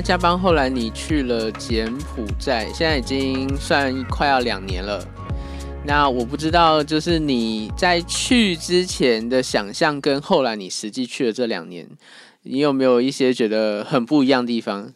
加班后来你去了柬埔寨，现在已经算快要两年了。那我不知道，就是你在去之前的想象，跟后来你实际去了这两年，你有没有一些觉得很不一样的地方？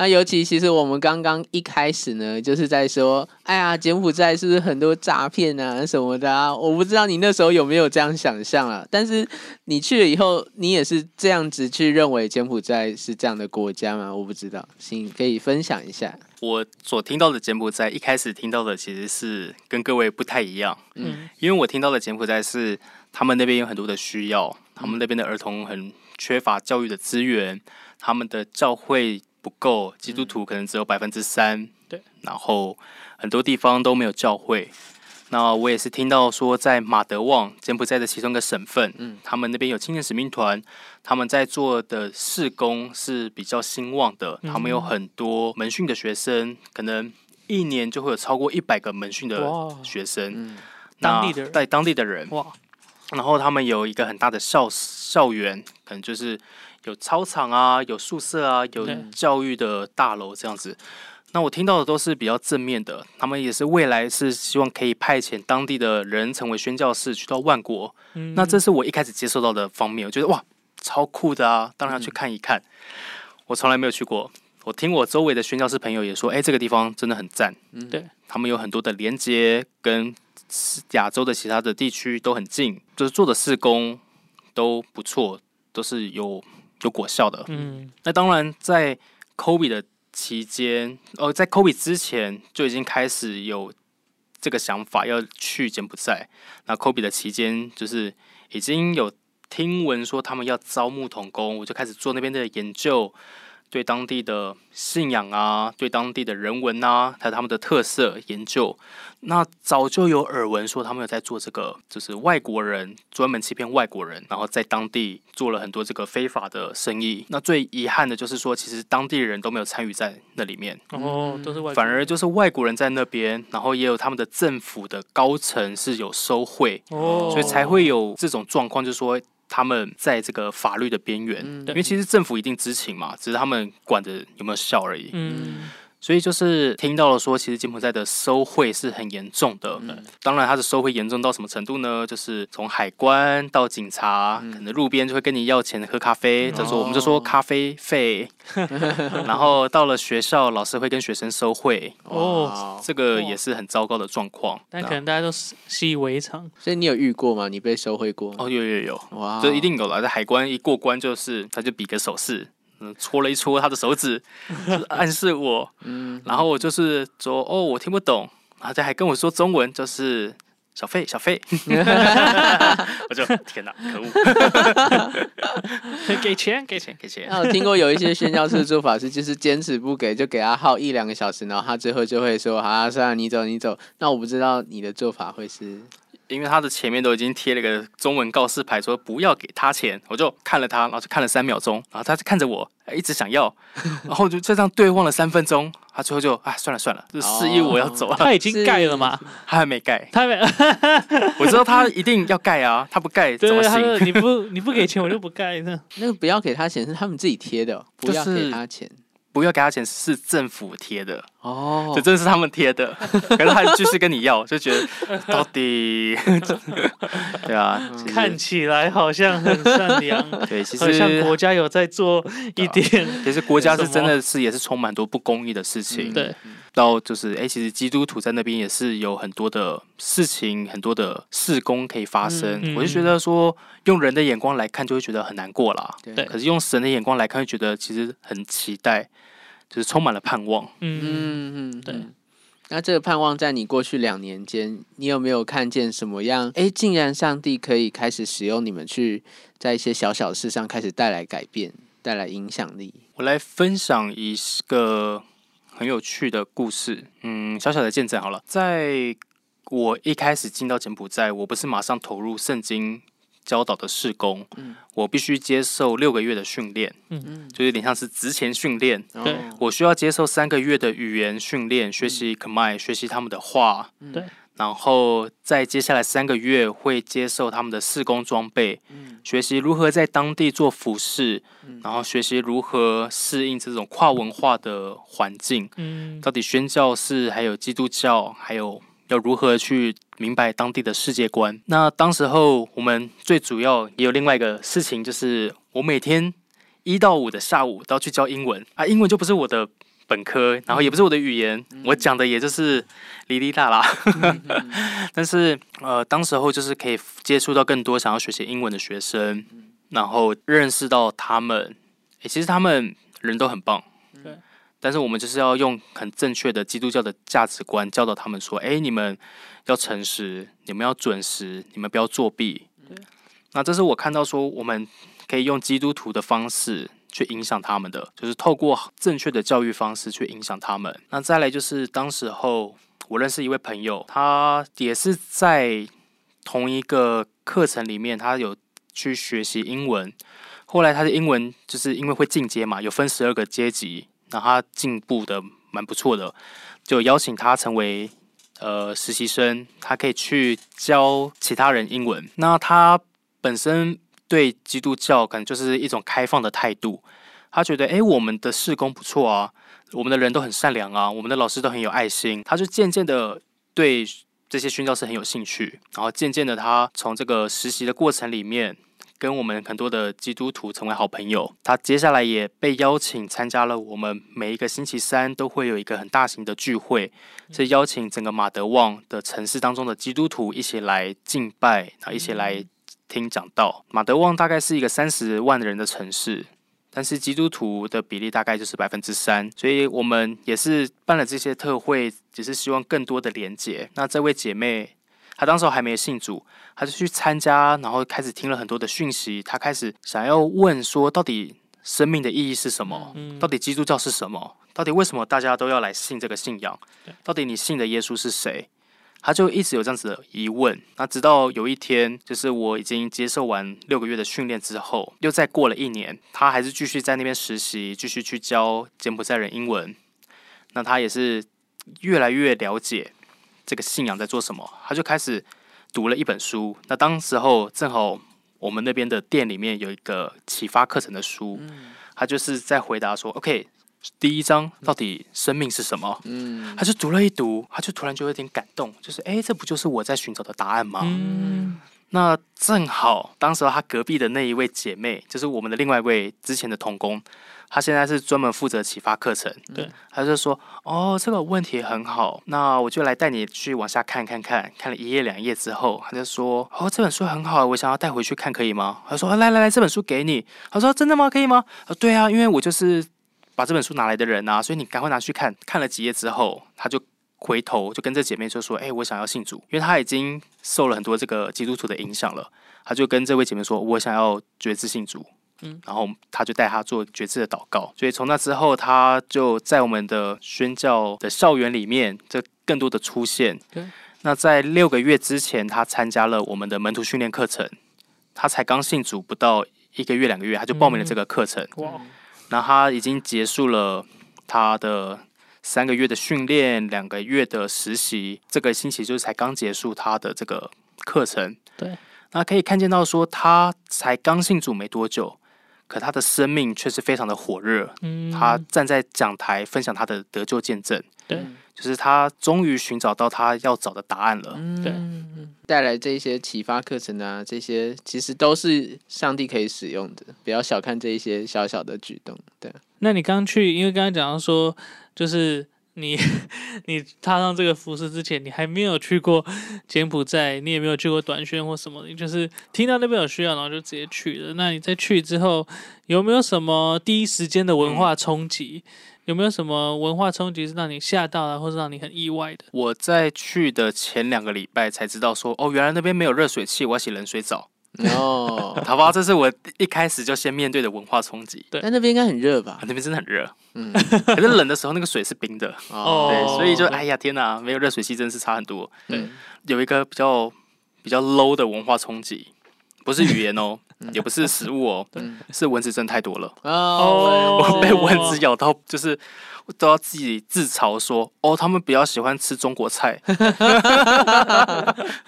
那尤其其实我们刚刚一开始呢，就是在说，哎呀，柬埔寨是不是很多诈骗啊什么的啊？我不知道你那时候有没有这样想象啊。但是你去了以后，你也是这样子去认为柬埔寨是这样的国家吗？我不知道，请可以分享一下。我所听到的柬埔寨，一开始听到的其实是跟各位不太一样，嗯，因为我听到的柬埔寨是他们那边有很多的需要，他们那边的儿童很缺乏教育的资源，他们的教会。不够，基督徒可能只有百分之三。对，然后很多地方都没有教会。那我也是听到说，在马德旺，柬埔寨的其中一个省份，嗯，他们那边有青年使命团，他们在做的事工是比较兴旺的。他们有很多门训的学生，可能一年就会有超过一百个门训的学生。嗯当地的在当地的人哇，然后他们有一个很大的校校园，可能就是。有操场啊，有宿舍啊，有教育的大楼这样子。那我听到的都是比较正面的，他们也是未来是希望可以派遣当地的人成为宣教士，去到万国。那这是我一开始接受到的方面，我觉得哇，超酷的啊！当然要去看一看。我从来没有去过，我听我周围的宣教士朋友也说，哎，这个地方真的很赞。嗯，对他们有很多的连接，跟亚洲的其他的地区都很近，就是做的事工都不错，都是有。有果效的，嗯，那当然在 COVID 的期间，哦，在 COVID 之前就已经开始有这个想法要去柬埔寨。那 COVID 的期间，就是已经有听闻说他们要招募童工，我就开始做那边的研究。对当地的信仰啊，对当地的人文啊，还有他们的特色研究，那早就有耳闻说他们有在做这个，就是外国人专门欺骗外国人，然后在当地做了很多这个非法的生意。那最遗憾的就是说，其实当地人都没有参与在那里面哦，都是外，反而就是外国人在那边，然后也有他们的政府的高层是有收贿哦，所以才会有这种状况，就是说。他们在这个法律的边缘，因为其实政府一定知情嘛，只是他们管的有没有效而已。嗯。所以就是听到了说，其实柬埔寨的收贿是很严重的。当然，它的收贿严重到什么程度呢？就是从海关到警察，可能路边就会跟你要钱喝咖啡，就说我们就说咖啡费。然后到了学校，老师会跟学生收贿。哦，这个也是很糟糕的状况。但可能大家都习以为常。所以你有遇过吗？你被收贿过？哦，有有有，哇，这一定有了。在海关一过关，就是他就比个手势。嗯，搓了一搓他的手指，暗示我。嗯，然后我就是说，哦，我听不懂，然后他还跟我说中文，就是小费，小费。我就天哪，可恶！给钱，给钱，给钱。那我听过有一些宣教士做法是，就是坚持不给，就给他耗一两个小时，然后他最后就会说，好，算了，你走，你走。那我不知道你的做法会是。因为他的前面都已经贴了个中文告示牌，说不要给他钱，我就看了他，然后就看了三秒钟，然后他就看着我，一直想要，然后就就这样对望了三分钟，他最后就啊算了算了，就示意我要走了。他已经盖了吗？他还没盖，他没。我知道他一定要盖啊，他不盖 怎么行？你不你不给钱，我就不盖。那那个不要给他钱是他们自己贴的，不要给他钱。不要给他钱，是政府贴的。哦，这真的是他们贴的，可是他就是跟你要，就觉得到底，对啊，看起来好像很善良，对，其实像国家有在做一点，其实国家是真的是也是充满多不公义的事情，对。到就是，哎，其实基督徒在那边也是有很多的事情，很多的事工可以发生。我就觉得说，用人的眼光来看，就会觉得很难过啦。对。可是用神的眼光来看，会觉得其实很期待，就是充满了盼望。嗯嗯嗯，对。那这个盼望在你过去两年间，你有没有看见什么样？哎，竟然上帝可以开始使用你们去在一些小小事上开始带来改变，带来影响力。我来分享一个。很有趣的故事，嗯，小小的见证好了。在我一开始进到柬埔寨，我不是马上投入圣经教导的事工，嗯，我必须接受六个月的训练，嗯。嗯，就有点像是职前训练，对，我需要接受三个月的语言训练，学习 Khmer，学习他们的话，对，然后在接下来三个月会接受他们的施工装备，学习如何在当地做服饰，然后学习如何适应这种跨文化的环境。嗯，到底宣教是还有基督教，还有要如何去明白当地的世界观？那当时候我们最主要也有另外一个事情，就是我每天一到五的下午都要去教英文啊，英文就不是我的。本科，然后也不是我的语言，我讲的也就是哩哩啦啦。但是呃，当时候就是可以接触到更多想要学习英文的学生，然后认识到他们，其实他们人都很棒。对。但是我们就是要用很正确的基督教的价值观教导他们说：，哎，你们要诚实，你们要准时，你们不要作弊。对。那这是我看到说，我们可以用基督徒的方式。去影响他们的，就是透过正确的教育方式去影响他们。那再来就是当时候我认识一位朋友，他也是在同一个课程里面，他有去学习英文。后来他的英文就是因为会进阶嘛，有分十二个阶级，那他进步的蛮不错的，就邀请他成为呃实习生，他可以去教其他人英文。那他本身。对基督教可能就是一种开放的态度，他觉得哎，我们的事工不错啊，我们的人都很善良啊，我们的老师都很有爱心，他就渐渐的对这些宣教士很有兴趣，然后渐渐的他从这个实习的过程里面，跟我们很多的基督徒成为好朋友，他接下来也被邀请参加了我们每一个星期三都会有一个很大型的聚会，是邀请整个马德旺的城市当中的基督徒一起来敬拜，然后一起来。听讲到马德旺大概是一个三十万人的城市，但是基督徒的比例大概就是百分之三，所以我们也是办了这些特会，只是希望更多的连接。那这位姐妹，她当时还没信主，她就去参加，然后开始听了很多的讯息，她开始想要问说，到底生命的意义是什么？到底基督教是什么？到底为什么大家都要来信这个信仰？到底你信的耶稣是谁？他就一直有这样子的疑问，那直到有一天，就是我已经接受完六个月的训练之后，又再过了一年，他还是继续在那边实习，继续去教柬埔寨人英文。那他也是越来越了解这个信仰在做什么，他就开始读了一本书。那当时候正好我们那边的店里面有一个启发课程的书，他就是在回答说：“OK。”第一章到底生命是什么？嗯，他就读了一读，他就突然就有点感动，就是哎，这不就是我在寻找的答案吗？嗯，那正好当时他隔壁的那一位姐妹，就是我们的另外一位之前的童工，她现在是专门负责启发课程。对，他就说哦，这个问题很好，那我就来带你去往下看看看。看了一页两页之后，他就说哦，这本书很好，我想要带回去看，可以吗？他说来来来，这本书给你。他说真的吗？可以吗？啊，对啊，因为我就是。把这本书拿来的人啊，所以你赶快拿去看。看了几页之后，他就回头就跟这姐妹就说：“哎，我想要信主，因为他已经受了很多这个基督徒的影响了。”他就跟这位姐妹说：“我想要觉知信主。”嗯，然后他就带他做觉知的祷告。所以从那之后，他就在我们的宣教的校园里面，这更多的出现。那在六个月之前，他参加了我们的门徒训练课程。他才刚信主不到一个月两个月，他就报名了这个课程。哇！那他已经结束了他的三个月的训练，两个月的实习，这个星期就是才刚结束他的这个课程。对，那可以看见到说他才刚信主没多久，可他的生命却是非常的火热。嗯，他站在讲台分享他的得救见证。对。就是他终于寻找到他要找的答案了。对，带来这些启发课程啊，这些其实都是上帝可以使用的，不要小看这一些小小的举动。对，那你刚去，因为刚刚讲到说，就是你 你踏上这个服饰之前，你还没有去过柬埔寨，你也没有去过短宣或什么，你就是听到那边有需要，然后就直接去了。那你在去之后，有没有什么第一时间的文化冲击？有没有什么文化冲击是让你吓到了，或是让你很意外的？我在去的前两个礼拜才知道，说哦，原来那边没有热水器，我要洗冷水澡。哦，好吧，这是我一开始就先面对的文化冲击。对，但那边应该很热吧？那边真的很热。嗯，可是冷的时候那个水是冰的。哦，对，所以就哎呀天哪，没有热水器真是差很多。对，有一个比较比较 low 的文化冲击，不是语言哦。也不是食物哦，是蚊子真太多了。哦，我被蚊子咬到，就是都要自己自嘲说，哦，他们比较喜欢吃中国菜，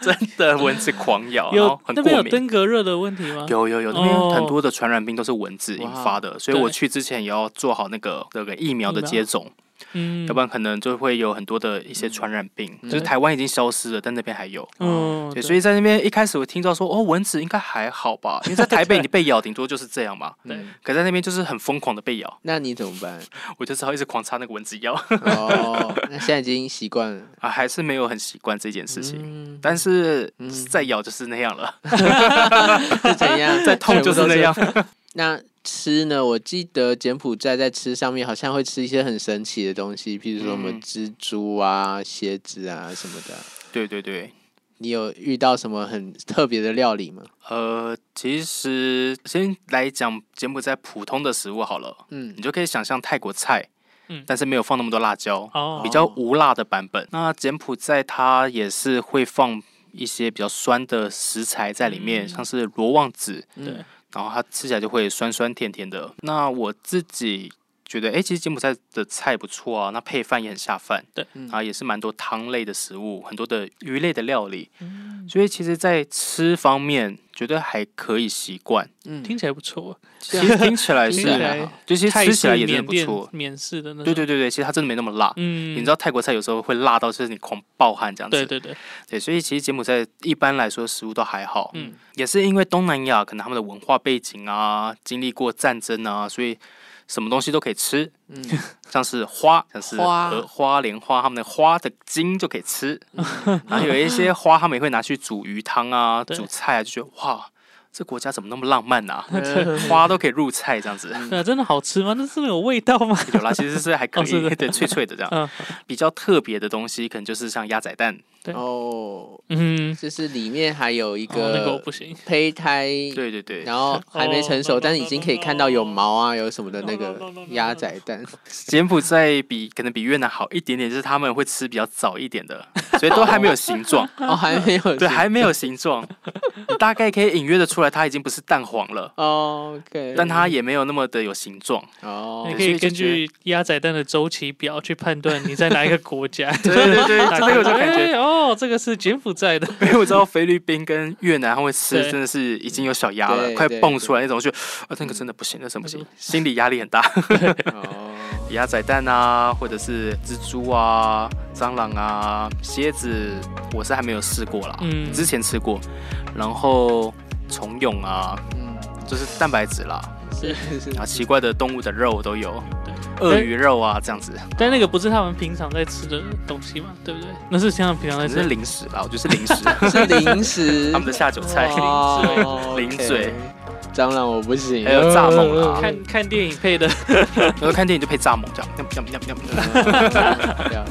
真的蚊子狂咬，然有后很过敏。登革热的问题吗？有有有，那边哦很多的传染病都是蚊子引发的，所以我去之前也要做好那个那个疫苗的接种，嗯，要不然可能就会有很多的一些传染病。就是台湾已经消失了，但那边还有。嗯，对，所以在那边一开始我听到说，哦，蚊子应该还好吧，因为在台北你被咬顶多就是这样嘛，对嗯可在那边就是很疯狂的被咬，那你怎么办？我就只好一直狂擦那个蚊子药哦，那现在已经习惯了。啊，还是没有很习惯这件事情。嗯，但是嗯再咬就是那样了，是怎样？再痛就是那样。那吃呢？我记得柬埔寨在吃上面好像会吃一些很神奇的东西，譬如说什么嗯蜘蛛啊、蝎子啊什么的。对对对，你有遇到什么很特别的料理吗？呃，其实先来讲柬埔寨普通的食物好了，嗯你就可以想象泰国菜，嗯但是没有放那么多辣椒，哦，比较无辣的版本。那柬埔寨它也是会放一些比较酸的食材在里面，嗯像是罗望子，嗯对然后它吃起来就会酸酸甜甜的。那我自己觉得，哎、其实柬埔寨的菜不错啊，那配饭也很下饭，对嗯啊，也是蛮多汤类的食物，很多的鱼类的料理，嗯所以其实，在吃方面，觉得还可以习惯。嗯。听起来不错，其实听起来 是就其实吃起来也真的不错。缅式的那种，对对对对，其实它真的没那么辣。嗯，你知道泰国菜有时候会辣到就是你狂暴汗这样子，对对对，对所以其实柬埔寨一般来说食物都还好，嗯。也是因为东南亚可能他们的文化背景啊，经历过战争啊，所以什么东西都可以吃，嗯 像是花，像是花荷花、莲花，他们的花的茎就可以吃，然后有一些花他们也会拿去煮鱼汤啊、煮菜啊，就觉得哇，这国家怎么那么浪漫啊？嗯花都可以入菜这样子。真的好吃吗？那是有味道吗？有啦，其实是还可以，哦对，脆脆的这样。嗯比较特别的东西，可能就是像鸭仔蛋，对。哦，嗯，就是里面还有一哦那个我个不行，胚胎，对对对，然后还没成熟，哦但是已经可以看到有毛啊，有什么的那个.鸭仔蛋。柬埔寨比可能比越南好一点点，就是他们会吃比较早一点的，所以都还没有形状，哦，还没有，对，还没有形状，你大概可以隐约的出来，它已经不是蛋黄了，哦，OK，但它也没有那么的有形状。哦。你，可所以根据鸭仔蛋的周期表去判断你在哪一个国家。对 对对，打这 个我就感觉，哎哦，这个是柬埔寨的，因为我知道菲律宾跟越南他会吃，对。真的是已经有小鸭了，快蹦出来那种，我就啊，那个真的不行，那什么不行，心理压力很大。哦，鸭仔蛋啊，或者是蜘蛛啊、蟑螂啊、蝎子，我是还没有试过啦。嗯。之前吃过，然后虫蛹啊，嗯，就是蛋白质啦，是是然后奇怪的动物的肉都有，对鳄鱼肉啊这样子，但那个不是他们平常在吃的东西嘛，对不对？那是像平常在吃。零食啦，我觉得是零食，是零食，他们的下酒菜，哦 零嘴零嘴。蟑螂我不行，还有蚱蜢啊。看看电影配的，有时候看电影就配蚱蜢这样，喵喵喵喵喵。了